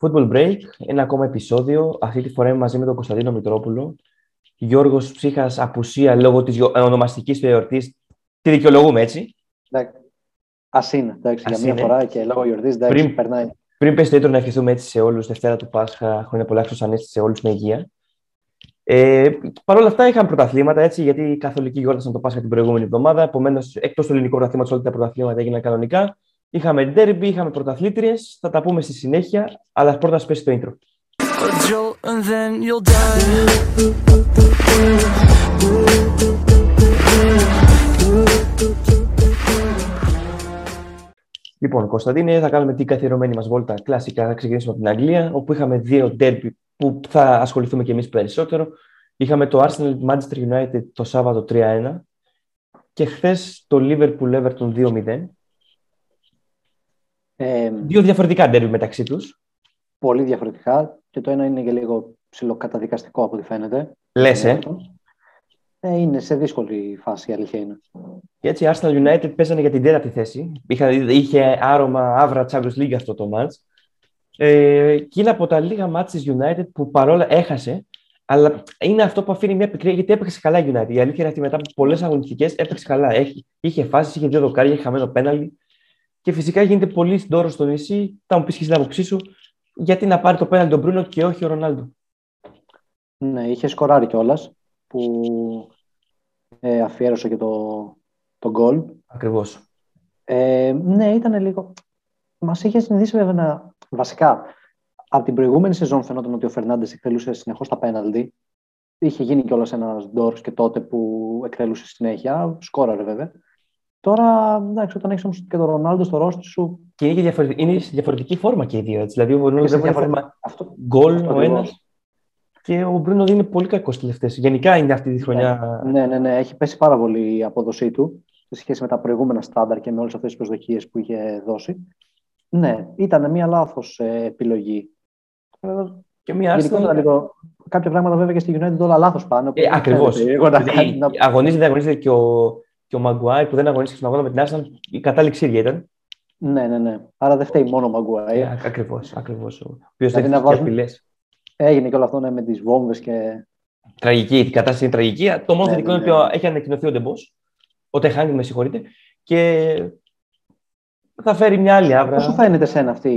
Football Break, ένα ακόμα επεισόδιο. Αυτή τη φορά μαζί με τον Κωνσταντίνο Μητρόπουλο. Γιώργος Ψύχας απουσία λόγω της ονομαστικής του εορτής. Τη δικαιολογούμε έτσι; Α είναι, εντάξει, για μία φορά και λόγω γιορτής πριν, περνάει. Πριν πες το να ευχηθούμε έτσι σε όλους, Δευτέρα του Πάσχα, χρόνια πολλά Ανέστη σε όλους με υγεία. Ε, Παρ' όλα αυτά είχαμε πρωταθλήματα έτσι, γιατί οι Καθολικοί γιόρτασαν το Πάσχα την προηγούμενη εβδομάδα. Επομένως, εκτός του ελληνικού πρωταθλήματος, όλα τα πρωταθλήματα έγιναν κανονικά. Είχαμε derby, είχαμε πρωταθλήτριες. Θα τα πούμε στη συνέχεια. Αλλά πρώτα πέσει το intro. Λοιπόν, Κωνσταντίνε, θα κάνουμε την καθιερωμένη μας βόλτα κλασικά. Θα ξεκινήσουμε από την Αγγλία, όπου είχαμε δύο derby που θα ασχοληθούμε και εμείς περισσότερο. Είχαμε το Arsenal Manchester United το Σάββατο 3-1 και χθες το Liverpool Everton 2-0. Ε, Δύο διαφορετικά ντέρμπι μεταξύ τους. Πολύ διαφορετικά και το ένα είναι και λίγο ψηλοκαταδικαστικό από ό,τι φαίνεται. Λες, ε. ε. Είναι σε δύσκολη φάση, η αλήθεια είναι. Και έτσι, Arsenal United παίζανε για την τέταρτη θέση. Είχε, είχε άρωμα άβρα Champions League αυτό το match. Ε, και είναι από τα λίγα μάτς της United που παρόλα έχασε, αλλά είναι αυτό που αφήνει μια πικρία γιατί έπαιξε καλά η United. Η αλήθεια είναι ότι μετά από πολλές αγωνιστικές έπαιξε καλά. Έχει, είχε φάσεις, είχε δύο δοκάρια, είχε χαμένο πέναλι. Και φυσικά γίνεται πολύ συντόρο στο νησί. Θα μου πεις και την άποψή σου, γιατί να πάρει το πέναλι τον Μπρούνο και όχι ο Ρονάλντο. Ναι, είχε σκοράρει κιόλας που ε, αφιέρωσε και το, το γκολ. Ακριβώς. Ε, ναι, ήταν λίγο. Μας είχε συνηθίσει βέβαια να. Βασικά, από την προηγούμενη σεζόν φαινόταν ότι ο Φερνάντες εκτελούσε συνεχώς τα πέναλτι. Είχε γίνει κιόλας ένας ντόρ και τότε που εκτελούσε συνέχεια. Σκόραρε βέβαια. Τώρα, εντάξει, όταν έχεις όμως και τον Ρονάλντο στο ρόστι σου. Και είναι, διαφορετική, είναι διαφορετική φόρμα και οι δύο. Έτσι. Δηλαδή, ο Ρονάλντος δεν διαφορετική φόρμα γκολ ο ένας. Και ο Μπρούνο είναι πολύ κακός τελευταίες. Γενικά είναι αυτή τη χρονιά. Ναι, ναι, ναι, έχει πέσει πάρα πολύ η απόδοσή του σε σχέση με τα προηγούμενα στάνταρ και με όλες αυτές τις προσδοκίες που είχε δώσει. Ναι, ήταν μια λάθος ε, επιλογή. Και μια άσχημη. Λίγο... Κάποια πράγματα βέβαια και στη United όλα λάθος πάνε. Ε, Ακριβώς. Αγωνίζεται, αγωνίζεται και ο, και ο Μαγκουάι που δεν αγωνίστηκε στον αγώνα με την Arsenal, η κατάληξη ίδια ήταν. Ναι, ναι, ναι. Άρα δεν φταίει μόνο ο Μαγκουάι. Ε, ακριβώς. Ακριβώς. Ο οποίος δεν έχει απειλές. Έγινε και όλο αυτό ναι, με τις βόμβες και. Τραγική, η κατάσταση είναι τραγική. Το μόνο ναι, θετικό ναι, είναι ότι έχει ανακοινωθεί ο Ντεμπό. Ο Τεχάνη, με συγχωρείτε. Και θα φέρει μια άλλη άβρα. Πώς φαίνεται σένα αυτή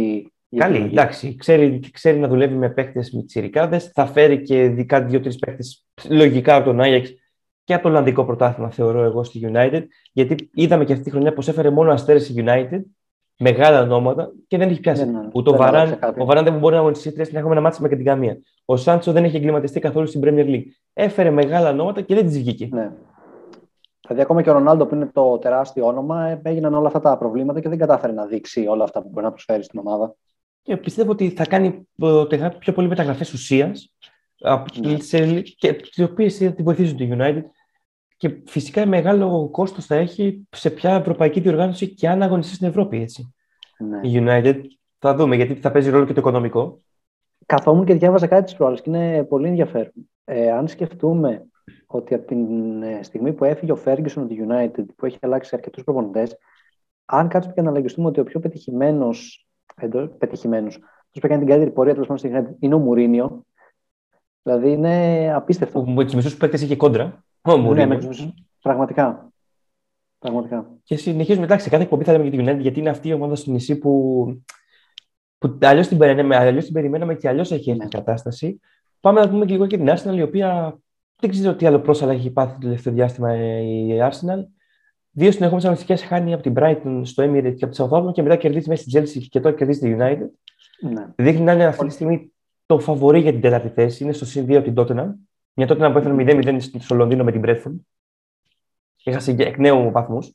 η. Καλή, εντάξει. Ξέρει, ξέρει να δουλεύει με παίκτες με τσιρικάδε. Θα φέρει και δικά δύο-τρεις παίκτες λογικά από τον Άγιαξ και από το Ολλανδικό πρωτάθλημα, θεωρώ εγώ, στη United. Γιατί είδαμε και αυτή τη χρονιά πως έφερε μόνο αστέρες η United, μεγάλα ονόματα και δεν έχει πιάσει. Ναι, Ούτε ο Βαράν, ο Βαράν δεν μπορεί να αγωνιστεί τρεις να έχουμε ένα μάτσο με την καμία. Ο Σάντσο δεν έχει εγκληματιστεί καθόλου στην Premier League. Έφερε μεγάλα ονόματα και δεν της βγήκε. Ναι. Δηλαδή, ακόμα και ο Ρονάλντο που είναι το τεράστιο όνομα, έγιναν όλα αυτά τα προβλήματα και δεν κατάφερε να δείξει όλα αυτά που μπορεί να προσφέρει στην ομάδα. Και πιστεύω ότι θα κάνει πιο πολύ μεταγραφές ουσίας, ναι. και τι οποίες θα τη βοηθήσουν τη United και φυσικά μεγάλο κόστος θα έχει σε ποια ευρωπαϊκή διοργάνωση και αν αγωνιστεί στην Ευρώπη, έτσι. Ναι. Η United θα δούμε, γιατί θα παίζει ρόλο και το οικονομικό. Καθόμουν και διάβαζα κάτι της προάλλης και είναι πολύ ενδιαφέρον. Ε, αν σκεφτούμε ότι από την ε, στιγμή που έφυγε ο Ferguson από τη United, που έχει αλλάξει αρκετούς προπονητές, αν κάτσουμε και αναλογιστούμε ότι ο πιο πετυχημένος, πετυχημένος, που έκανε την καλύτερη πορεία τέλος πάντων είναι ο Μουρίνιο, δηλαδή είναι απίστευτο. Με τους μισούς παίκτες είχε κόντρα. Ναι, με Πραγματικά. Πραγματικά. Και συνεχίζουμε. Εντάξει, σε κάθε εκπομπή θα λέμε για την United, γιατί είναι αυτή η ομάδα στο νησί που, που αλλιώς την, περιμέναμε, την περιμέναμε και αλλιώς έχει έρθει η κατάσταση. Πάμε να πούμε και λίγο και την Arsenal, η οποία δεν ξέρω τι άλλο πρόσαλα έχει πάθει το τελευταίο διάστημα η Arsenal. Δύο συνεχόμενες αγωνιστικέ χάνει από την Brighton στο Emirates και από τη Southampton και μετά κερδίζει μέσα στη Chelsea και τώρα κερδίζει τη United. Ναι. Δείχνει να είναι αυτή τη στιγμή το φαβορή για την τέταρτη θέση. Είναι στο συν 2 από την Tottenham. Μια τότε που έφερε 0-0 στο Λονδίνο με την Bradford. Έχασε εκ νέου βαθμούς.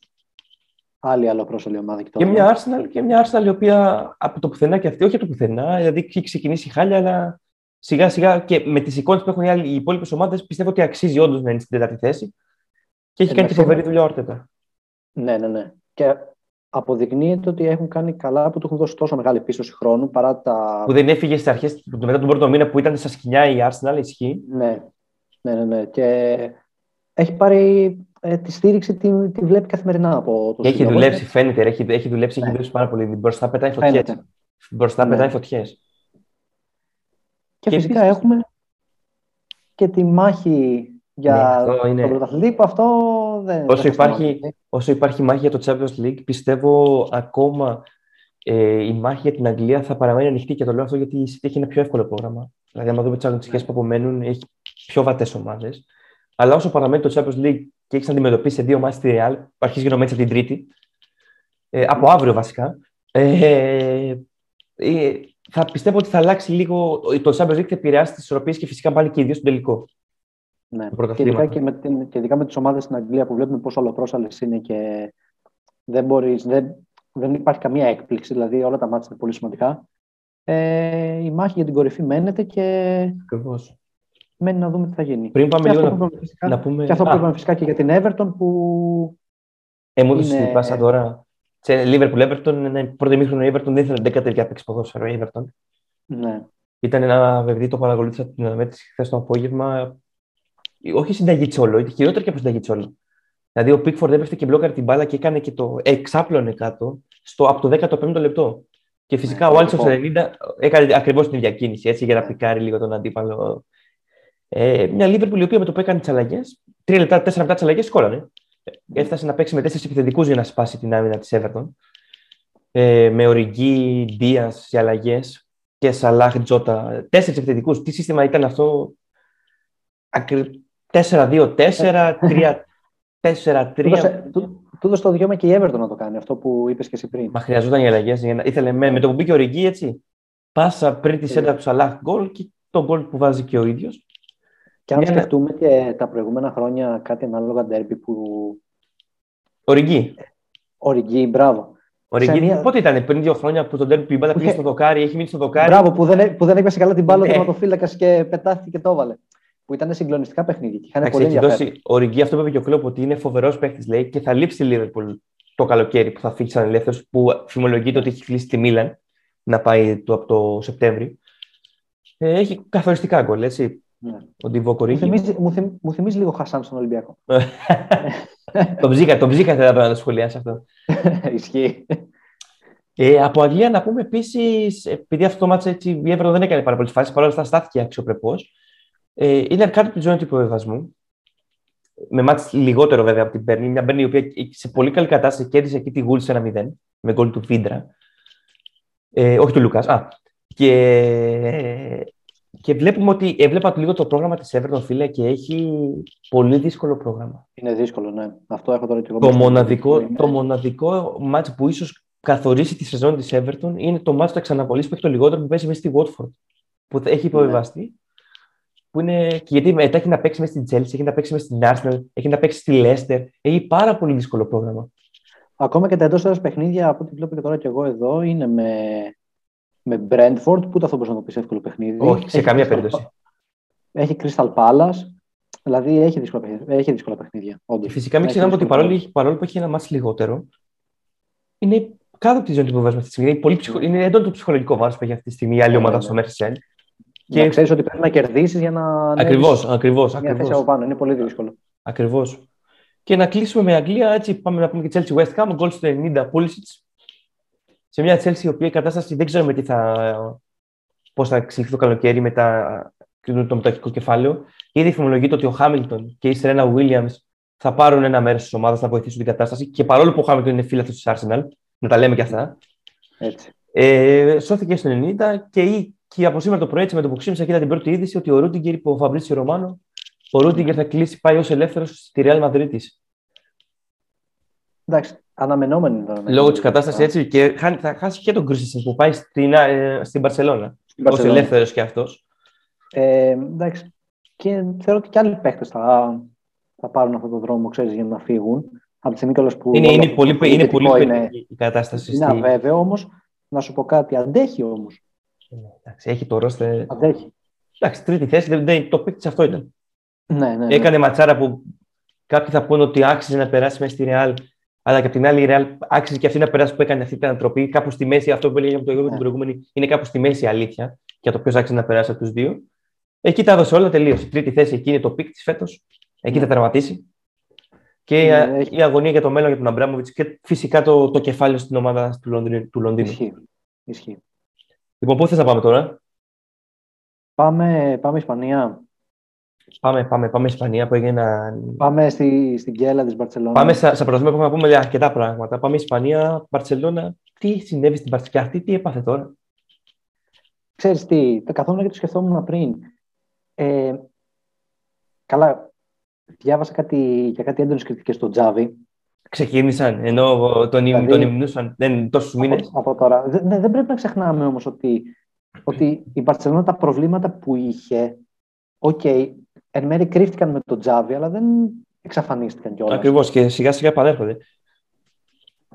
Άλλη άλλο πρόσωπη ομάδα. Και, και, μια Arsenal, και μια Arsenal η οποία από το πουθενά και αυτή, όχι από το πουθενά, δηλαδή έχει ξεκινήσει χάλια, αλλά σιγά σιγά και με τις εικόνες που έχουν οι, οι υπόλοιπες ομάδες πιστεύω ότι αξίζει όντως να είναι στην τέταρτη θέση. Και έχει κάνει και φοβερή δουλειά όρτετα. Ναι, ναι, ναι. Και αποδεικνύεται ότι έχουν κάνει καλά που του έχουν δώσει τόσο μεγάλη πίστοση χρόνου παρά τα. Που δεν έφυγε στις αρχές μετά τον πρώτο μήνα που ήταν στα σκηνιά η Arsenal, ισχύει. Ναι, ναι, ναι, ναι. Και έχει πάρει ε, τη στήριξη, τη, τη βλέπει καθημερινά από το Έχει δουλέψει, φαίνεται. Έχει, έχει δουλέψει, ναι. έχει δουλέψει πάρα πολύ. Μπροστά πετάει φωτιές. Μπροστά ναι. πετάει φωτιές. Και, και φυσικά έχουμε και τη μάχη για ναι, είναι... τον πρωταθλητή που αυτό δεν όσο υπάρχει, όσο υπάρχει μάχη για το Champions League πιστεύω ακόμα ε, η μάχη για την Αγγλία θα παραμένει ανοιχτή και το λέω αυτό γιατί η City έχει ένα πιο εύκολο πρόγραμμα. Δηλαδή, άμα δούμε τις αγωνιστικές που απομένουν, έχει πιο βατές ομάδες. Αλλά όσο παραμένει το Champions League και έχεις να αντιμετωπίσεις δύο μάτια στη Real, που αρχίζει να την Τρίτη, ε, από αύριο βασικά, ε, ε, θα πιστεύω ότι θα αλλάξει λίγο. Το Champions League θα επηρεάσει τις ισορροπίες και φυσικά πάλι και οι δύο στον τελικό. Ναι. Και ειδικά, και, με, και ειδικά με τις ομάδες στην Αγγλία που βλέπουμε πόσο ολοπρόσαλε είναι και δεν, μπορείς, δεν, δεν υπάρχει καμία έκπληξη. Δηλαδή, όλα τα μάτια είναι πολύ σημαντικά. Ε, η μάχη για την κορυφή μένεται και. Ακριβώς. Μένει να δούμε τι θα γίνει. Πριν πάμε λίγο να, φυσικά, να πούμε. Και αυτό που είπαμε φυσικά και για την Everton που. Ε, μου έδωσε είναι... την πάσα τώρα. Σε Liverpool Everton, ένα πρώτο μήχρονο Everton δεν ήθελε 10 τέτοια παίξει ποδόσφαιρο Everton. Ναι. Ήταν ένα παιδί, το παρακολούθησα την αναμέτρηση χθες το απόγευμα. Όχι συνταγή τσόλο, ήταν χειρότερο και από συνταγή τσόλο. Δηλαδή ο Πίκφορντ έπεφτε και μπλόκαρε την μπάλα και έκανε και το εξάπλωνε κάτω στο, από το 15ο λεπτό. Και φυσικά ναι, ο Άλτσο στο 90 έκανε ακριβώς την ίδια κίνηση έτσι, για να πικάρει λίγο τον αντίπαλο. Ε, μια Λίβερπουλ η οποία με το που έκανε τις αλλαγές, τρία λεπτά, τέσσερα λεπτά τις αλλαγές σκόρανε. Έφτασε να παίξει με τέσσερις επιθετικούς για να σπάσει την άμυνα της Everton. Ε, με ορυγγί, Ντία σε αλλαγές και Σαλάχ, Τζότα. Τέσσερις επιθετικούς. Τι σύστημα ήταν αυτό, 4-2-4, 3 4-3. Τούτο το δικαίωμα και η Everton να το κάνει, αυτό που είπες και εσύ πριν. Μα χρειαζόταν οι αλλαγές. Ήθελε με, με το που μπήκε ο Ριγκί, έτσι. Πάσα πριν τη σέντα του Σαλάχ γκολ και το γκολ που βάζει και ο ίδιος. Και αν Για σκεφτούμε να... και τα προηγούμενα χρόνια κάτι ανάλογα ντέρμπι που. Ο Ριγκί. Ο Ριγκί, μπράβο. Ο Ριγκί, μια... πότε ήταν, πριν δύο χρόνια που το ντέρμπι που η μπάλα πήγε στο δοκάρι, έχει μείνει στο δοκάρι. Μπράβο, που δεν, που δεν έπιασε καλά την μπάλα ο ναι. τερματοφύλακας και πετάχτηκε και το έβαλε που ήταν συγκλονιστικά παιχνίδια. Είχαν πολύ έχει δώσει ο Ριγκί αυτό που είπε και ο Κλόπ ότι είναι φοβερός παίχτης, λέει, και θα λείψει η Λίβερπουλ το καλοκαίρι που θα φύγει σαν ελεύθερος, που φημολογείται ότι έχει κλείσει τη Μίλαν να πάει το, από το Σεπτέμβρη. Ε, έχει καθοριστικά γκολ, έτσι. Ναι. Ο Ντιβό μου, θυμίζει, μου, θυμ, μου θυμίζει λίγο Χασάν στον Ολυμπιακό. τον ψήκα, τον ψήκα θα να το σχολιάσει αυτό. Ισχύει. Ε, από Αγγλία να πούμε επίσης, επειδή αυτό το μάτσο έτσι, η Εύρο δεν έκανε πάρα πολλές φάσεις, παρόλα αυτά στάθηκε αξιοπρεπώς. Ε, είναι κάτω από τη ζώνη του υποβεβασμού. Με μάτς λιγότερο βέβαια από την Μπέρνη. Μια Μπέρνη η οποία σε πολύ καλή κατάσταση κέρδισε εκεί τη Γούλ σε ένα 0 με γκολ του Φίντρα. Ε, όχι του Λουκάς. Α, και, και βλέπουμε ότι έβλεπα λίγο το πρόγραμμα της Everton, φίλε, και έχει πολύ δύσκολο πρόγραμμα. Είναι δύσκολο, ναι. Αυτό έχω τώρα και εγώ. Το μοναδικό, το μοναδικό μάτς που ίσως καθορίσει τη σεζόν της Everton είναι το μάτς του εξαναβολή που έχει το λιγότερο που παίζει μέσα στη Watford. Που έχει υποβεβαστεί. Ναι που είναι. Και γιατί μετά έχει να παίξει με στην Chelsea, έχει να παίξει με στην Arsenal, έχει να παίξει στη Leicester. Έχει πάρα πολύ δύσκολο πρόγραμμα. Ακόμα και τα εντός έδρα παιχνίδια, από ό,τι βλέπω και τώρα και εγώ εδώ, είναι με, με Brentford. Πού θα αυτό να το πεις εύκολο παιχνίδι; Όχι, σε έχει καμία περίπτωση. Έχει Crystal Palace. Δηλαδή έχει δύσκολα παιχνίδια. Έχει δύσκολα παιχνίδια όντως. Φυσικά μην ξεχνάμε ότι παρόλο, παρόλο που έχει ένα μάτι λιγότερο, είναι κάτω από τη ζώνη του που αυτή τη στιγμή. Είναι, πολύ ψυχο... είναι έντονο το ψυχολογικό βάρος που έχει αυτή τη στιγμή η άλλη ομάδα ναι, ναι. στο Merseyside. Και να ξέρεις ότι πρέπει να κερδίσεις για να. Ακριβώς, ακριβώς. Μια θέση από πάνω. Είναι πολύ δύσκολο. Ακριβώς. Και να κλείσουμε με Αγγλία. Έτσι, πάμε να πούμε και Chelsea West Ham. Γκολ στο 90 Pulisic. Σε μια Chelsea η οποία η κατάσταση δεν ξέρουμε τι θα, πώς θα εξελιχθεί το καλοκαίρι με τα, το μετοχικό κεφάλαιο. Ήδη φημολογείται ότι ο Χάμιλτον και η Σερένα Williams θα πάρουν ένα μέρος της ομάδας να βοηθήσουν την κατάσταση. Και παρόλο που ο Χάμιλτον είναι φίλο της Arsenal, να τα λέμε και αυτά. Έτσι. Ε, σώθηκε στο 90 και η και από σήμερα το πρωί, έτσι, με το που ξύμισα, είδα την πρώτη είδηση ότι ο Ρούτιγκερ, υπό ο Φαμπρίτσι Ρωμάνο, ο Ρούτιγκερ θα κλείσει, πάει ως ελεύθερος στη Real Madrid. Εντάξει, αναμενόμενη τώρα. Λόγω της κατάστασης έτσι και θα χάσει και τον Κρίσισεν που πάει στην, ε, στην Παρσελώνα. Ω ελεύθερος κι αυτός. Ε, εντάξει. Και θεωρώ ότι και άλλοι παίχτε θα, θα πάρουν αυτόν τον δρόμο, ξέρεις, για να φύγουν. Από τη στιγμή που. Είναι, είναι, πολύ, είναι πολύ είναι, η κατάσταση. Είναι αβέβαιο όμως. Να σου πω κάτι, αντέχει όμως. Εντάξει, έχει το ρόστε. Αντέχει. Εντάξει, τρίτη θέση, δεν, δεν, το πίκτη αυτό ήταν. Ναι, ναι, ναι. Έκανε ματσάρα που κάποιοι θα πούνε ότι άξιζε να περάσει μέσα στη Ρεάλ, αλλά και από την άλλη η Ρεάλ άξιζε και αυτή να περάσει που έκανε αυτή την ανατροπή. Κάπου στη μέση, αυτό που έλεγε από το εγώ ναι. την προηγούμενη, είναι κάπου στη μέση η αλήθεια για το ποιος άξιζε να περάσει από τους δύο. Εκεί τα έδωσε όλα, τελείωσε. Η τρίτη θέση εκεί είναι το peak της φέτος. Εκεί ναι. θα τερματίσει. Και ναι, η, η αγωνία για το μέλλον για τον Αμπράμοβιτς και φυσικά το, το κεφάλαιο στην ομάδα του Λονδίνου. Ισχύει. Ισχύει. Λοιπόν, πού θες να πάμε τώρα; Πάμε, πάμε Ισπανία. Πάμε, πάμε, πάμε Ισπανία που έγινε Πάμε στη, στην τρέλα της Μπαρτσελώνα. Πάμε στα, στα πρωταθλήματα που έχουμε να πούμε αρκετά πράγματα. Πάμε Ισπανία, Μπαρτσελώνα. Τι συνέβη στην Μπαρτσελώνα, αυτή τι έπαθε τώρα; Ξέρεις τι, το καθόμουν και το σκεφτόμουν πριν. Ε, καλά, διάβασα κάτι, για κάτι έντονες κριτικές στο Τζάβι. Ξεκίνησαν, ενώ τον, δηλαδή, τον υμνούσαν δεν, τόσους μήνες. Από, από τώρα. Δεν, δεν πρέπει να ξεχνάμε όμως ότι, ότι η Μπαρτσελώνα τα προβλήματα που είχε, OK, okay, εν μέρει κρύφτηκαν με τον Τζάβι, αλλά δεν εξαφανίστηκαν κιόλας. Ακριβώς και σιγά σιγά επανέρχονται.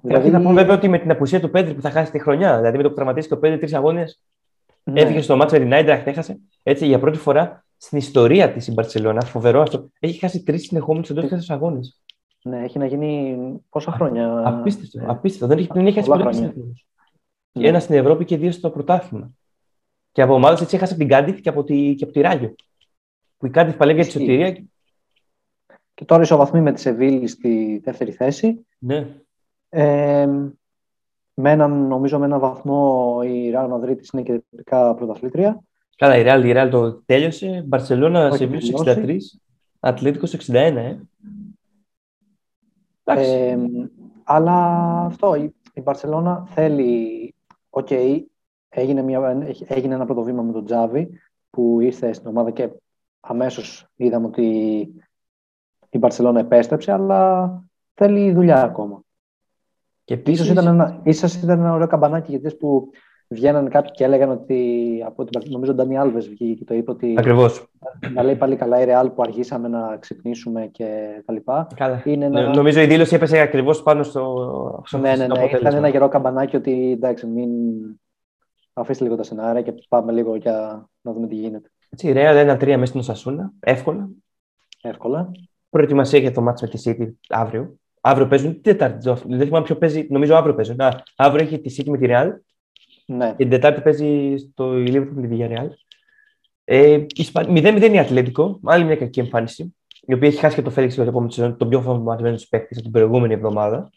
Δηλαδή, να πω βέβαια ότι με την απουσία του Πέντρη που θα χάσει τη χρονιά, δηλαδή με το που τραυματίστηκε ο Πέντρη τρεις αγώνες, ναι. έφυγε στο μάτσο με την έχασε. Έτσι, για πρώτη φορά στην ιστορία της η Μπαρσελόνα, φοβερό αυτό, έχει χάσει τρεις συνεχόμενους εντός τέσσερις αγώνες. Ναι, έχει να γίνει πόσα χρόνια; Απίστευτο. Ναι. απίστευτο. Δεν έχει, δεν έχει χάσει ποτέ ναι. Ένας στην Ευρώπη και δύο στο πρωτάθλημα. Και από ομάδες έτσι έχασε από την Κάντιθ και από τη, και από τη Ράγιο. Που η Κάντιθ παλεύει για τη σωτηρία. Και τώρα ισοβαθμεί με τη Σεβίλη στη δεύτερη θέση. Ναι. Ε, με έναν, νομίζω με έναν βαθμό η Real Madrid είναι και τελικά πρωταθλήτρια. Καλά, η Real, η Real το τέλειωσε. Μπαρσελόνα σε 63, Ατλέτικο 61, ε. Ε, αλλά αυτό, η, η Μπαρσελόνα θέλει, OK, okay, έγινε, μια, έγινε ένα πρώτο βήμα με τον Τζάβι που ήρθε στην ομάδα και αμέσως είδαμε ότι η Μπαρσελόνα επέστρεψε, αλλά θέλει δουλειά ακόμα. Και επίσης... ίσως, ήταν ένα, ίσως ήταν ένα ωραίο καμπανάκι γιατί που βγαίναν κάποιοι και έλεγαν ότι από την νομίζω ο Ντάνι Άλβες βγήκε και το είπε ότι Ακριβώς. να λέει πάλι καλά η Ρεάλ που αργήσαμε να ξυπνήσουμε και τα λοιπά. Καλά. Είναι ένα... Νομίζω η δήλωση έπεσε ακριβώς πάνω στο, στο Ναι, ναι, ναι. Ήταν ένα γερό καμπανάκι ότι εντάξει μην αφήστε λίγο τα σενάρια και πάμε λίγο για να δούμε τι γίνεται. Έτσι, η Ρεάλ ένα-τρία μέσα στην Οσασούνα, εύκολα. Εύκολα. Προετοιμασία για το μάτσο με τη City αύριο. Αύριο παίζουν την Τετάρτη. Δεν θυμάμαι ποιο παίζει. Νομίζω αύριο παίζουν. Να, αύριο έχει τη City με τη Real. Ναι. Και την Τετάρτη παίζει στο Liverpool με τη Villarreal. Ε, 0-0 η Ατλέτικο. Άλλη μια κακή εμφάνιση. Η οποία έχει χάσει και το Φέληξ για το επόμενο σεζόν, τον πιο φορματισμένο του παίκτης από την προηγούμενη εβδομάδα.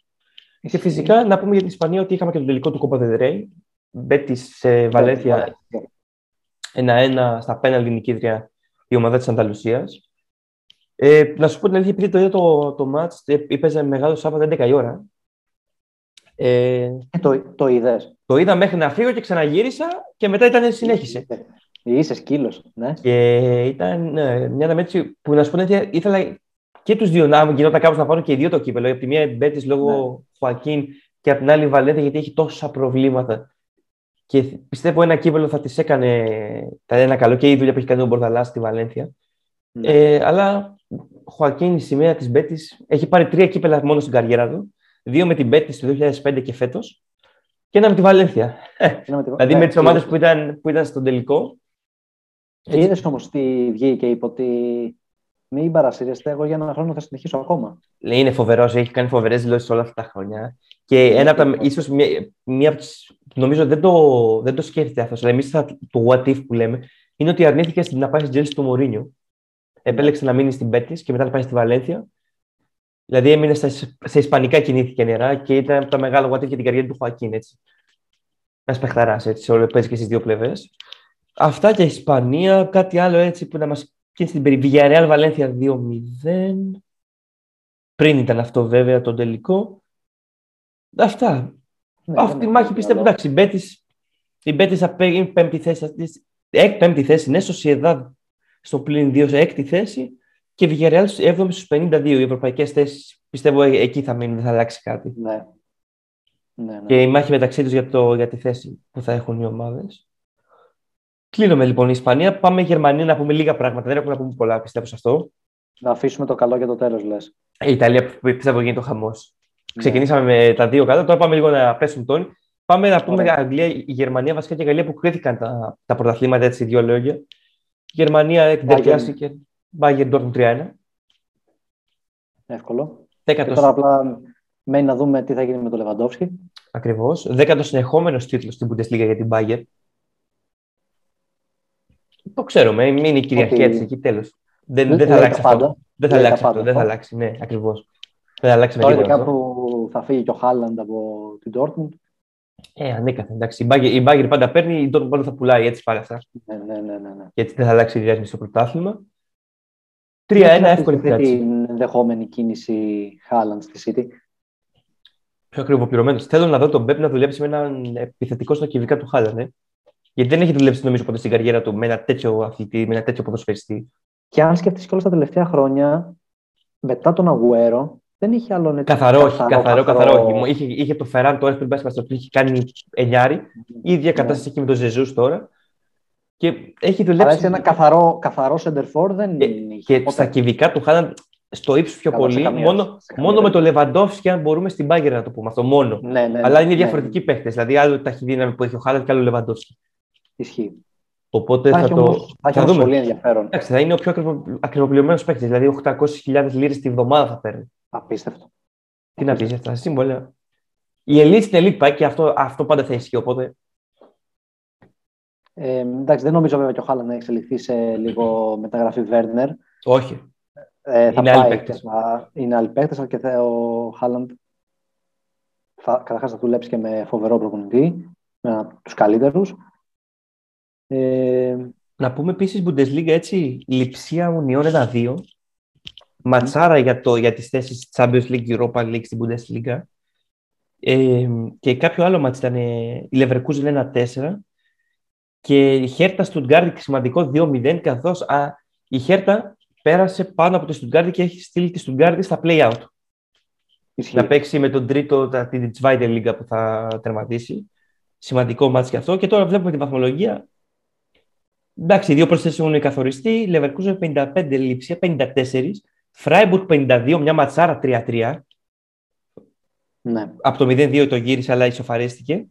Και φυσικά να πούμε για την Ισπανία ότι είχαμε και τον τελικό του Κόπα Δεδρέη. Μπέτης σε Βαλένθια 1-1 στα πέναλτι νικήτρια η ομάδα της Ανταλουσίας. Ε, να σου πω την αλήθεια, επειδή το είδα το, το μάτς, ε, έπαιζε μεγάλο Σάββατο 11 η ώρα. Ε, ε, το, το είδες. Το είδα μέχρι να φύγω και ξαναγύρισα και μετά ήταν συνέχισε. Είσαι σκύλος. Ναι. Και ήταν ναι, μια αναμέτρηση που να σου πω ότι ήθελα και τους δύο να γινόταν κάπως να πάρουν και οι δύο το κύπελο. Από τη μία Μπέτης λόγω ναι. Χουακίν και από την άλλη Βαλέντα γιατί έχει τόσα προβλήματα. Και πιστεύω ένα κύπελο θα της έκανε θα ένα καλό και η δουλειά που έχει κάνει ο Μπορδαλάς στη Βαλένθια. Ναι. Ε, αλλά Χωακίν, η σημαία της Μπέτης, έχει πάρει τρία κύπελα μόνο στην καριέρα του. Δύο με την Μπέτη το 2005 και φέτος. Και ένα με τη Βαλένθια. δηλαδή με τις ομάδες που ήταν, που ήταν στον τελικό. Είδες όμως τι βγήκε και είπε ότι μην παρασύρεστε, εγώ για ένα χρόνο θα συνεχίσω ακόμα. Λέει, είναι φοβερός, έχει κάνει φοβερές δηλώσεις όλα αυτά τα χρόνια. Και ένα από τα, ίσως μία, μία από τις, νομίζω δεν το, δεν το σκέφτεται αυτός, αλλά εμείς το what if που λέμε, είναι ότι αρνήθηκε να πάει στην Τζέλση του Μωρίνιο επέλεξε να μείνει στην Πέττη και μετά να πάει στη Βαλένθια. Δηλαδή έμεινε στα, σε ισπανικά κινήθηκε νερά και ήταν από τα μεγάλα γουάτι για την καριέρα του Χωακίν. Έτσι. Ένας παιχταράς έτσι, όλο παίζει και στις δύο πλευρές. Αυτά και η Ισπανία, κάτι άλλο έτσι που να μας πεις στην περιβία. Ρεάλ Βαλένθια 2-0. Πριν ήταν αυτό βέβαια το τελικό. Αυτά. Ναι, Αυτή η μάχη πιστεύω εντάξει. Η Μπέτη θα παίρνει πέμπτη θέση. Πέμπτη θέση, ναι, Σοσιεδάδ στο πλήν 2 σε έκτη θέση και Villarreal 7η στους 52. Οι ευρωπαϊκές θέσεις πιστεύω ε, εκεί θα μείνουν, δεν θα αλλάξει κάτι. Ναι. Ναι, ναι. Και η μάχη μεταξύ τους για, το, για τη θέση που θα έχουν οι ομάδες. Κλείνουμε λοιπόν η Ισπανία. Πάμε η Γερμανία να πούμε λίγα πράγματα. Δεν έχουμε να πούμε πολλά, πιστεύω σε αυτό. Να αφήσουμε το καλό για το τέλος, λες. Η Ιταλία πιστεύω γίνεται το χαμός. Ναι. Ξεκινήσαμε με τα δύο κάτω, τώρα πάμε λίγο να πέσουν τον. Πάμε να πούμε Ωραία. Αγγλία, η Γερμανία βασικά και η Γαλλία που κρίθηκαν τα, τα πρωταθλήματα έτσι δύο λόγια. Γερμανία και Bayern Dortmund 3-1. Εύκολο. Δέκατος... Και τώρα απλά μένει να δούμε τι θα γίνει με τον Λεβαντόφσκι. Ακριβώς. Δέκατο συνεχόμενος τίτλος στην Bundesliga για την Bayern. Το ξέρουμε, είναι η κυριαρχία τη εκεί τέλος. Δεν, δεν, θα αλλάξει αυτό. Δεν θα αλλάξει αυτό. Δεν θα αλλάξει, ναι, ακριβώς. Δεν θα αλλάξει Τώρα ειδικά που θα φύγει και ο Χάλαντ από την Dortmund. Ε, ανέκαθεν. Εντάξει, η Μπάγκερ, η Μπάγκερ πάντα παίρνει, η Dortmund πάντα θα πουλάει έτσι πάλι αυτά. Ναι, ναι, ναι, ναι, ναι. Και έτσι δεν θα αλλάξει η διάσμηση στο πρωτάθλημα. 3-1, Τι εύκολη πιστεύετε θέση. την ενδεχόμενη κίνηση Χάλαντ στη City. Πιο ακριβοπληρωμένο. Θέλω να δω τον Μπέπ να δουλέψει με έναν επιθετικό στα κυβικά του Χάλαν. Ε. Γιατί δεν έχει δουλέψει, νομίζω, ποτέ στην καριέρα του με ένα τέτοιο αθλητή, με ένα τέτοιο ποδοσφαιριστή. Και αν σκεφτείς και όλα τα τελευταία χρόνια, μετά τον Αγουέρο, δεν είχε άλλον έτσι Καθαρό, όχι, καθαρό, καθαρό. όχι. Είχε, είχε το Φεράν τώρα πριν πάει στο είχε κάνει εννιάρι. Η ίδια κατάσταση έχει με τον Ζεζού τώρα. Και έχει Αλλά δουλέψει. έτσι ένα καθαρό, καθαρό center for δεν Και, είχε. και Οπότε, στα κυβικά του Χάλαν στο ύψος πιο Καλά, σε πολύ. καμία- μόνο σε καμία μόνο με το Λεβαντόφσκι, αν μπορούμε στην Μπάγκερ να το πούμε αυτό. Μόνο. Ναι, ναι, ναι, Αλλά είναι ναι, διαφορετικοί παίχτε. Δηλαδή, άλλο ταχυδύναμη που έχει ο Χάλαν και άλλο ο Λεβαντόφσκι. Ισχύει. Οπότε Θα θα, έχει το. όμως, θα έχει θα όμως δούμε. πολύ ενδιαφέρον. Εντάξει, θα είναι ο πιο ακριβο... ακριβοπληρωμένο παίκτης. Δηλαδή, 800.000 λίρες τη βδομάδα θα παίρνει. Απίστευτο. Τι να πεις αυτά τα σύμβολα. Η ελίτ στην ελίτ πάει και αυτό, αυτό πάντα θα ισχύει. Οπότε Ε, εντάξει, δεν νομίζω βέβαια και ο Χάλαν να εξελιχθεί σε λίγο μεταγραφή Βέρνερ. όχι. Ε, θα Είναι άλλοι πάει παίκτες. και θα- είναι άλλοι παίκτες, αλλά και θα, ο Χάλαντ θα, καταρχάς θα δουλέψει και με φοβερό προπονητή, με ένα από τους καλύτερους. Ε, Να πούμε επίσης Bundesliga έτσι, λειψία Ουνιών 1-2. Ματσάρα για, το, για τις θέσεις Champions League, Europa League στην Bundesliga. Ε, και κάποιο άλλο μάτς ήταν ε, η Leverkusen 1-4 και η Χέρτα Στουτγκάρδη σημαντικό 2-0 καθώς α, η Χέρτα πέρασε πάνω από τη Στουτγκάρδη και έχει στείλει τη Στουτγκάρδη στα play-out. ισχύει. να παίξει με τον τρίτο τα- την Zweite Liga που θα τερματίσει. Σημαντικό μάτς και αυτό. Και τώρα βλέπουμε τη βαθμολογία. Εντάξει, οι δύο προσθέσεις έχουν καθοριστεί. Leverkusen 55, Λιψία 54, Freiburg 52, μια ματσάρα 3-3. Ναι. Από το 0-2 το γύρισε, αλλά ισοφαρίστηκε.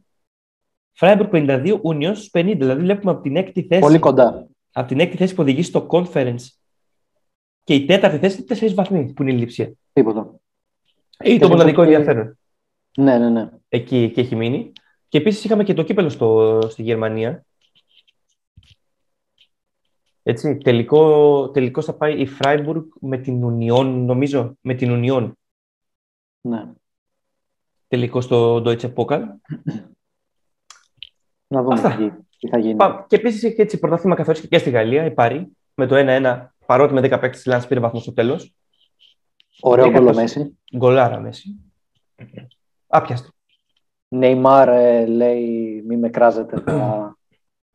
Freiburg 52, Union στους 50. Δηλαδή βλέπουμε από την έκτη θέση, Πολύ κοντά. από την έκτη θέση που οδηγεί στο conference και η τέταρτη θέση είναι 4 βαθμοί που είναι η Λιψία. Τίποτα. Ή Και το μοναδικό και- ενδιαφέρον. Ναι, ναι, ναι. εκεί, εκεί έχει μείνει. Και επίσης είχαμε και το κύπελο στο, στη Γερμανία. Έτσι, τελικό, τελικός θα πάει η Freiburg με την Union, νομίζω, με την Union. ναι. Τελικό στο Deutsche Pokal. Να δούμε Αυτά. τι, τι θα γίνει. Πα- Και επίσης έχει έτσι πρωτάθλημα καθορίσει και στη Γαλλία, η Πάρη, με το 1-1, παρότι με 10 παίκτες της Λάνς πήρε βαθμό στο τέλος. Ωραίο Δέκα γκολ ο προς- Μέση. Γκολάρα Μέση. Άπιαστο. Νεϊμάρ ε, λέει μη με κράζετε, θα,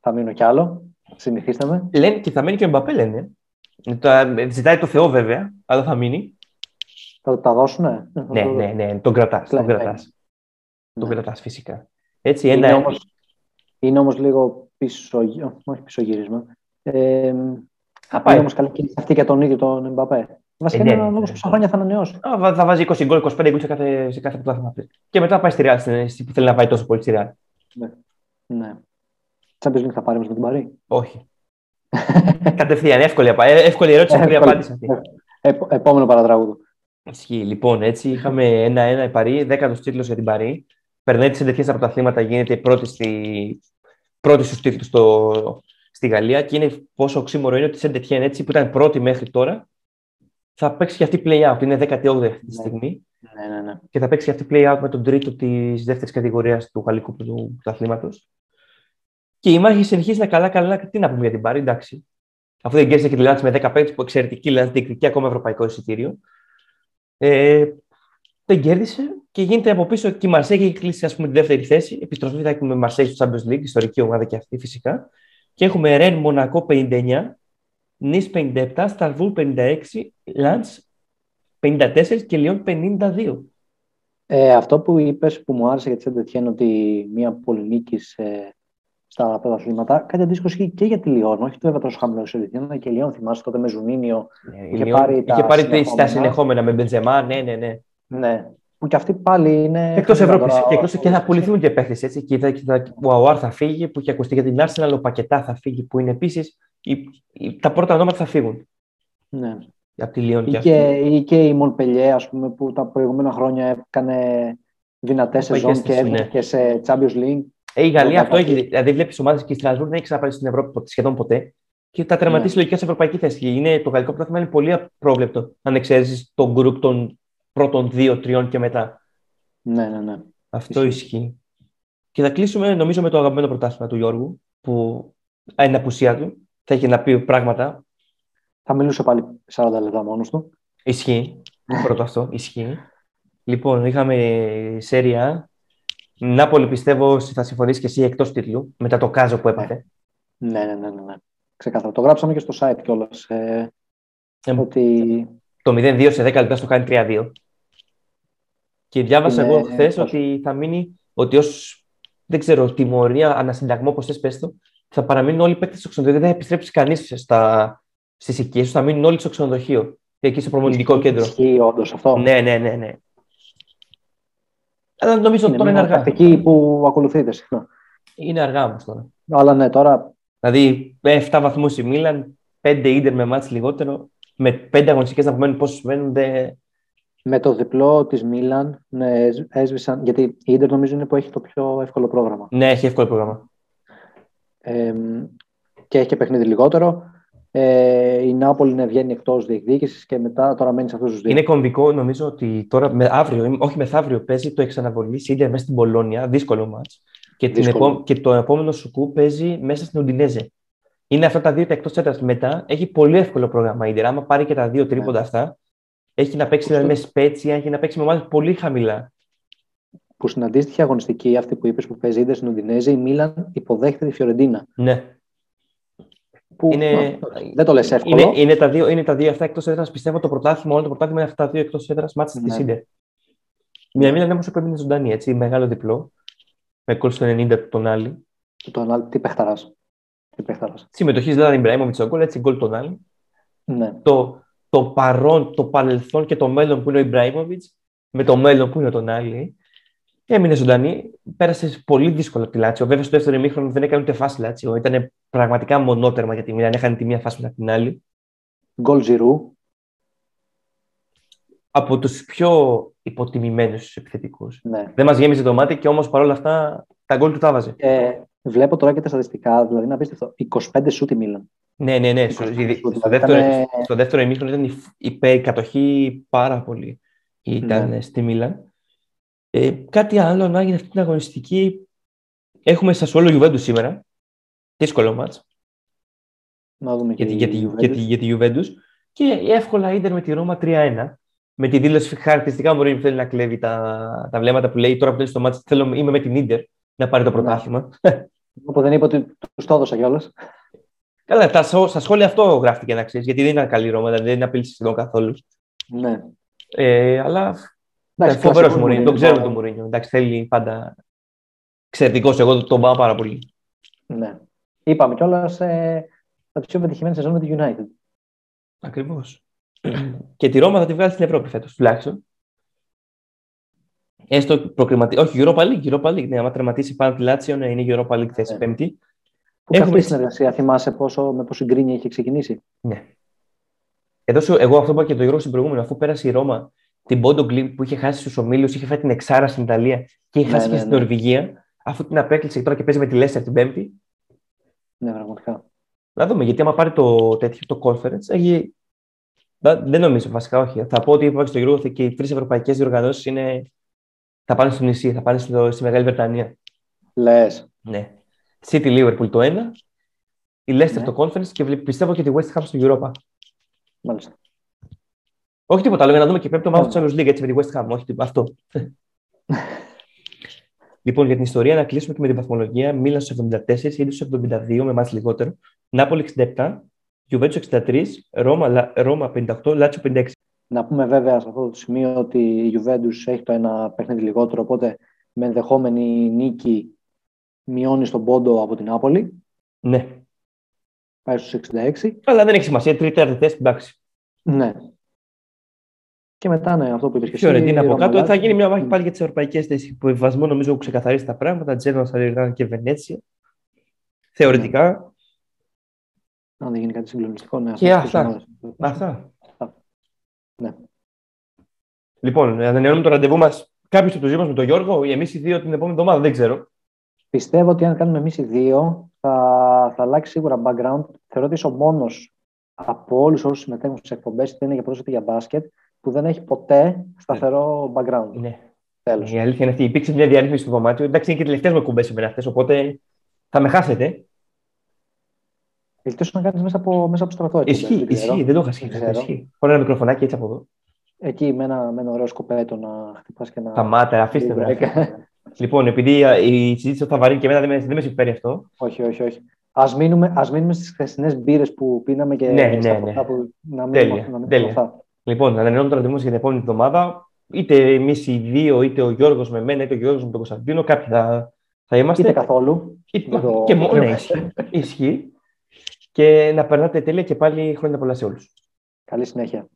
θα μείνω κι άλλο. Συνηθίστε με. Λένε και θα μείνει και ο Μπαπέ, λένε. Τα- ζητάει το Θεό βέβαια, αλλά θα μείνει. Θα τα δώσουνε; Ναι, ναι, ναι, τον κρατάς, τον Κλαίει, κρατάς. Τον Ναι. κρατάς φυσικά. Έτσι, Είναι, ένα... όμως, είναι όμως λίγο πίσω, όχι πισωγύρισμα. Ε, Θα είναι πάει. όμως καλή κίνηση αυτή για τον ίδιο τον Εμπαπέ. Βασικά ναι, είναι ένα ναι, λόγος ναι. πόσα χρόνια θα ανανεώσει. Α, βα- Θα βάζει 20 γκολ, 25 γκολ σε κάθε, σε κάθε πρωτάθλημα. Και μετά πάει στη Real, στην- στη- που θέλει να πάει τόσο πολύ στη Real. Ναι. Champions League θα πάρει όμως με την Παρή. Όχι. Κατευθείαν, εύκολη, απα- ε, εύκολη ερώτηση, εύκολη Εύκολη. απάντηση αυτή. Επ- επόμενο παρατράγουδο. Ισχύει. Λοιπόν, έτσι είχαμε ένα-ένα η Παρή, δέκατος τίτλος για την Παρή. Περνάει τις εντεκέ από τα πρωταθλήματα, γίνεται η πρώτη, στη... πρώτη στου τίτλου στο... στη Γαλλία και είναι πόσο οξύμορο είναι ότι η Σεντετιέν έτσι που ήταν πρώτη μέχρι τώρα θα παίξει και αυτή play-out. Είναι 18η αυτή τη Ναι. στιγμή Ναι, ναι, ναι. και θα παίξει και αυτή play-out με τον τρίτο της δεύτερης κατηγορίας του γαλλικού του πρωταθλήματο. Και η μάχη συνεχίζει να καλά-καλά. Τι να πούμε για την Πάρη, εντάξει. Αφού δεν κέρδισε και τη Λάντς με 10 παίκτες που εξαιρετική Λάντς διεκδικεί ακόμα ευρωπαϊκό εισιτήριο. Ε, δεν κέρδισε και γίνεται από πίσω και η Μαρσέη έχει κλείσει ας πούμε, τη δεύτερη θέση. Επιστροφή θα έχουμε Μαρσέη στο Champions League, ιστορική ομάδα και αυτή φυσικά. Και έχουμε Ρεν Μονακό 59, Νις 57, Στρασβούρ 56, Λανς 54 και Λιόν 52. Ε, αυτό που είπες που μου άρεσε για τη Σεντ Ετιέν ότι μία πολυνίκης στα πρωταθλήματα, κάτι αντίστοιχο ισχύει και για τη Λιόν. Όχι το τόσο χαμηλό η Σεντ Ετιέν, αλλά και η Λιόν. Θυμάσαι τότε με Ζουνίνιο. Ναι, Είχε η Λιόν πάρει τα είχε πάρει τα συνεχόμενα. συνεχόμενα με Μπενζεμά, ναι, ναι, ναι. Ναι. Που και αυτή πάλι είναι. Εκτός Ευρώπης. τώρα- Και, εκτός, και θα πουληθούν και παίχτες έτσι. Και θα, και θα, ο Αουάρ θα φύγει που έχει ακουστεί για την Arsenal, ο Πακετά θα φύγει που είναι επίση. Τα πρώτα ονόματα θα φύγουν Ναι. από τη Λιόν Ή και και, αυτή. ή και η Μονπελιέ, ας πούμε, που τα προηγούμενα χρόνια έκανε δυνατές σεζόν Παγιές και της, έβγαινε ναι. και σε Champions League. Ε, η Γαλλία Όταν αυτό θα έχει. φύγει. Δηλαδή, βλέπεις ομάδες και η Στρασβούρg δεν έχει ξαναπάρει στην Ευρώπη ποτέ- σχεδόν ποτέ. Και θα τερματίσει Ναι. λογικά σε ευρωπαϊκή θέση. Και Είναι, το γαλλικό πρωτάθλημα είναι πολύ απρόβλεπτο, αν εξαιρέσεις τον γκρουπ των πρώτων δύο-τριών και μετά. Ναι, ναι, ναι. Αυτό ισχύει. Και θα κλείσουμε, νομίζω, με το αγαπημένο πρωτάθλημα του Γιώργου, που είναι απουσία του. Θα έχει να πει πράγματα. Θα μιλούσε πάλι 40 λεπτά μόνος του. Ισχύει. Πρώτο αυτό. Ισχύει. Λοιπόν, είχαμε σέρια. Νάπολη πιστεύω θα συμφωνήσεις και εσύ εκτός τίτλου, μετά το κάζο που έπαθε. Ναι, ναι, ναι, ναι. ναι. Ξεκάθαρα. Το γράψαμε και στο site κιόλας. Ε, ε, ότι... Το 0-2 σε 10 λεπτά στο κάνει 3-2. Και διάβασα είναι... εγώ χθες ότι θα μείνει ότι ως δεν ξέρω, τιμωρία, ανασυνταγμό, πώς θες πες το, θα παραμείνουν όλοι οι παίκτες στο ξενοδοχείο. Δεν θα επιστρέψει κανείς στις οικίες του, θα μείνουν όλοι στο ξενοδοχείο. Και εκεί στο προμονητικό κέντρο. Ισχύει όντως αυτό. Ναι, ναι, ναι. ναι. Αλλά νομίζω ότι τώρα είναι αργά. Εκεί που ακολουθείτε συχνά. Είναι αργά όμως τώρα. Αλλά ναι, τώρα. Δηλαδή, 7 βαθμούς η Μίλαν, 5 ίντερ με μάτς λιγότερο, με 5 αγωνιστικές να απομένουν πόσο σημαίνουν. Με το διπλό της Μίλαν ναι, έσβησαν. Γιατί η ίντερ νομίζω είναι που έχει το πιο εύκολο πρόγραμμα. Ναι, έχει εύκολο πρόγραμμα. Ε, και έχει και παιχνίδι λιγότερο. Ε, η Νάπολη να βγαίνει εκτός διεκδίκησης και μετά τώρα μένει σε αυτούς τους δύο. Είναι κομβικό, νομίζω ότι τώρα, με αύριο, όχι μεθαύριο, παίζει το εξαναβολής Ίντερ μέσα στην Πολώνια. Δύσκολο μάτ. Και, και το επόμενο σουκού παίζει μέσα στην Ουντινέζε. Είναι αυτά τα δύο τα εκτός έδρα. Μετά έχει πολύ εύκολο πρόγραμμα η Ίντερ. Άμα πάρει και τα δύο τρίποντα ναι. αυτά, έχει να παίξει δηλαδή, με σπέτσια, έχει να παίξει με ομάδες πολύ χαμηλά. Που στην αντίστοιχη αγωνιστική, αυτή που είπες που παίζει Ίντερ στην Ουντινέζε, η Μίλαν υποδέχεται τη Φιωρεντίνα. Ναι. Που, είναι, δεν το λες εύκολο. Είναι, είναι, τα δύο, είναι τα δύο αυτά εκτός έδρας. Πιστεύω το πρωτάθλημα, όλο το πρωτάθλημα είναι αυτά τα δύο εκτός έδρας μάτια ναι. τη Ίντερ. Μια Μίλαν όμω πρέπει να είναι ζωντανή, έτσι, μεγάλο διπλό. Με κόλ στο 90 τον άλλη. Τον άλλη, τι παιχταράς. Τι παιχταράς. Συμμετοχής δεν ήταν Ιμπραήμοβιτς στον γκολ, έτσι γκολ τον άλλη. Ναι. Το, το παρόν, το παρελθόν και το μέλλον που είναι ο Ιμπραήμοβιτς με το μέλλον που είναι τον άλλη. Έμεινε ζωντανή. Πέρασε πολύ δύσκολα από τη Λάτσιο. Βέβαια, στο δεύτερο ημίχρονο δεν έκανε ούτε φάση Λάτσιο. Ήταν πραγματικά μονότερμα για τη Μίλαν. Έχανε τη μία φάση μετά την άλλη. Γκολ Ζηρού. Από τους πιο υποτιμημένους επιθετικούς. Ναι. Δεν μας γέμιζε το μάτι και όμως παρόλα αυτά τα γκολ του τα βάζε. Ε, βλέπω τώρα και τα στατιστικά, δηλαδή να πείτε 25 σούτ η Μίλαν. Ναι, ναι, ναι. Στο, στο, δεύτερο, ήταν... στο δεύτερο ημίχρονο ήταν η κατοχή πάρα πολύ. Ήταν ναι. στη Μίλαν. Ε, κάτι άλλο να γίνει αυτή την αγωνιστική. Έχουμε σα όλο Juventus σήμερα. Δύσκολο μάτς. Να δούμε για, και για, για, για, τη Juventus. Και εύκολα ίντερ με τη Ρώμα 3-1. Με τη δήλωση χαρακτηριστικά μου που θέλει να κλέβει τα, τα βλέμματα που λέει τώρα που είναι στο μάτς θέλω, είμαι με την ίντερ να πάρει το ναι. πρωτάθλημα. Όπου δεν είπε ότι τους το έδωσα κιόλας. Καλά, τα, στα σχόλια αυτό γράφτηκε να ξέρεις, γιατί δεν ήταν καλή Ρώμα, δηλαδή δεν απειλήσε σχεδόν καθόλου. Ναι. Ε, αλλά Φοβερός Μουρίνιο, τον ξέρουμε τον Μουρίνιο. Εντάξει, θέλει πάντα εξαιρετικός. Εγώ τον πάω πάρα πολύ. Ναι. Είπαμε κιόλας ε, τα πιο πετυχημένη σεζόν με τη United. Ακριβώς. και τη Ρώμα θα τη βγάλει στην Ευρώπη φέτος τουλάχιστον. Έστω προκριματική. Όχι, Europa League. Europa League. Ναι, άμα τερματίσει πάνω τη Λάτσιο, ναι, είναι η Europa League θέση ναι. πέμπτη. Που Έχουμε... συνεργασία, θυμάσαι πόσο, με πόσο γκρίνια είχε ξεκινήσει; Ναι. Εδώ, εγώ αυτό που είπα και το Γιώργο στην προηγούμενη, αφού πέρασε η Ρώμα την Πόντο που είχε χάσει στους ομίλους, είχε φάει την Εξάρα στην Ιταλία και είχε ναι, χάσει ναι, και στην ναι. Νορβηγία, αφού την απέκλεισε τώρα και παίζει με τη Λέσσερ την Πέμπτη. Ναι, πραγματικά. Να δούμε, γιατί άμα πάρει το τέτοιο το conference, έχει... δεν νομίζω βασικά, όχι. Θα πω ότι είπα στο Γιώργο και οι τρεις ευρωπαϊκές διοργανώσεις είναι... θα πάνε στο νησί, θα πάνε στο... στη Μεγάλη Βρετανία. Λες. Ναι. City Liverpool το ένα, η Leicester ναι. το conference και πιστεύω και τη West Ham στο Europa. Μάλιστα. Όχι τίποτα άλλο, για να δούμε και πέμπτο μάθημα του Champions League έτσι με τη West Ham. Όχι τίποτα. Αυτό. λοιπόν, για την ιστορία να κλείσουμε και με την βαθμολογία. Μίλαν στους 74, ήδη στους 72 με εμάς λιγότερο. Νάπολη 67, Juventus 63, Ρώμα, Ρώμα 58, Λάτσιο 56. Να πούμε βέβαια σε αυτό το σημείο ότι η Juventus έχει το ένα παιχνίδι λιγότερο, οπότε με ενδεχόμενη νίκη μειώνεις στον πόντο από την Νάπολη. Ναι. Πάει στους 66. Αλλά δεν έχει σημασία. Τρίτη, θέση, εντάξει. Ναι. Και μετά, ναι, αυτό που είπες και εσύ. από κάτω. Θα γίνει μια μάχη πάλι για τις ευρωπαϊκές θέσεις. Που βασμό νομίζω έχουν ξεκαθαρίσει τα πράγματα. Τζέρνο, Σαλιρδάν και Βενέτσια. Θεωρητικά. Αν δεν γίνει κάτι συγκλονιστικό, ναι. Και αυτά. Αυτά. Ναι. Λοιπόν, ανανεώνουμε το ραντεβού μας. Κάποιος από τους δύο με τον Γιώργο ή εμείς οι δύο την επόμενη εβδομάδα, δεν ξέρω. Πιστεύω ότι αν κάνουμε εμείς οι δύο, θα, θα αλλάξει σίγουρα background. Θεωρώ ότι είσαι ο μόνος από όλους όσους συμμετέχουν στις εκπομπές, είτε είναι για πρόσφατα για μπάσκετ, που δεν έχει ποτέ σταθερό background. Ναι. Τέλος. Η αλήθεια είναι αυτή. Υπήρξε μια διαρρύθμιση στο δωμάτιο. Εντάξει, είναι και τελευταίες με κουμπέ σήμερα αυτές, οπότε θα με χάσετε. Ελπίζω να κάνεις μέσα από, μέσα από στρατό. εκεί, Ισχύει, δεν ξέρω. ισχύει, δεν το είχα σκεφτεί. Δεν ξέρω. Ισχύει. Χωρί ένα μικροφωνάκι έτσι από εδώ. Εκεί με ένα, με ένα ωραίο σκοπέτο να χτυπάς και να. Τα μάτια, αφήστε με. Λίγο, αφήστε. Λοιπόν, επειδή α, η συζήτηση θα βαρύνει και εμένα δεν με, δεν με συμφέρει αυτό. όχι, όχι, όχι. Α μείνουμε, ας μείνουμε στις χθεσινές μπύρες που πίναμε και Ναι, στα ναι, ποτά ναι. που να μην Τέλεια, να μην τέλεια. αυτά. Λοιπόν, ανανεώνουμε το ραντεβού για την επόμενη εβδομάδα. Είτε εμείς οι δύο, είτε ο Γιώργος με μένα, είτε ο Γιώργος με τον Κωνσταντίνο. Κάποιοι θα, θα είμαστε. Είτε καθόλου. Είτε- με το- Και μόνο ναι, ισχύει. ισχύει. Και να περνάτε τέλεια και πάλι χρόνια πολλά σε όλους. Καλή συνέχεια.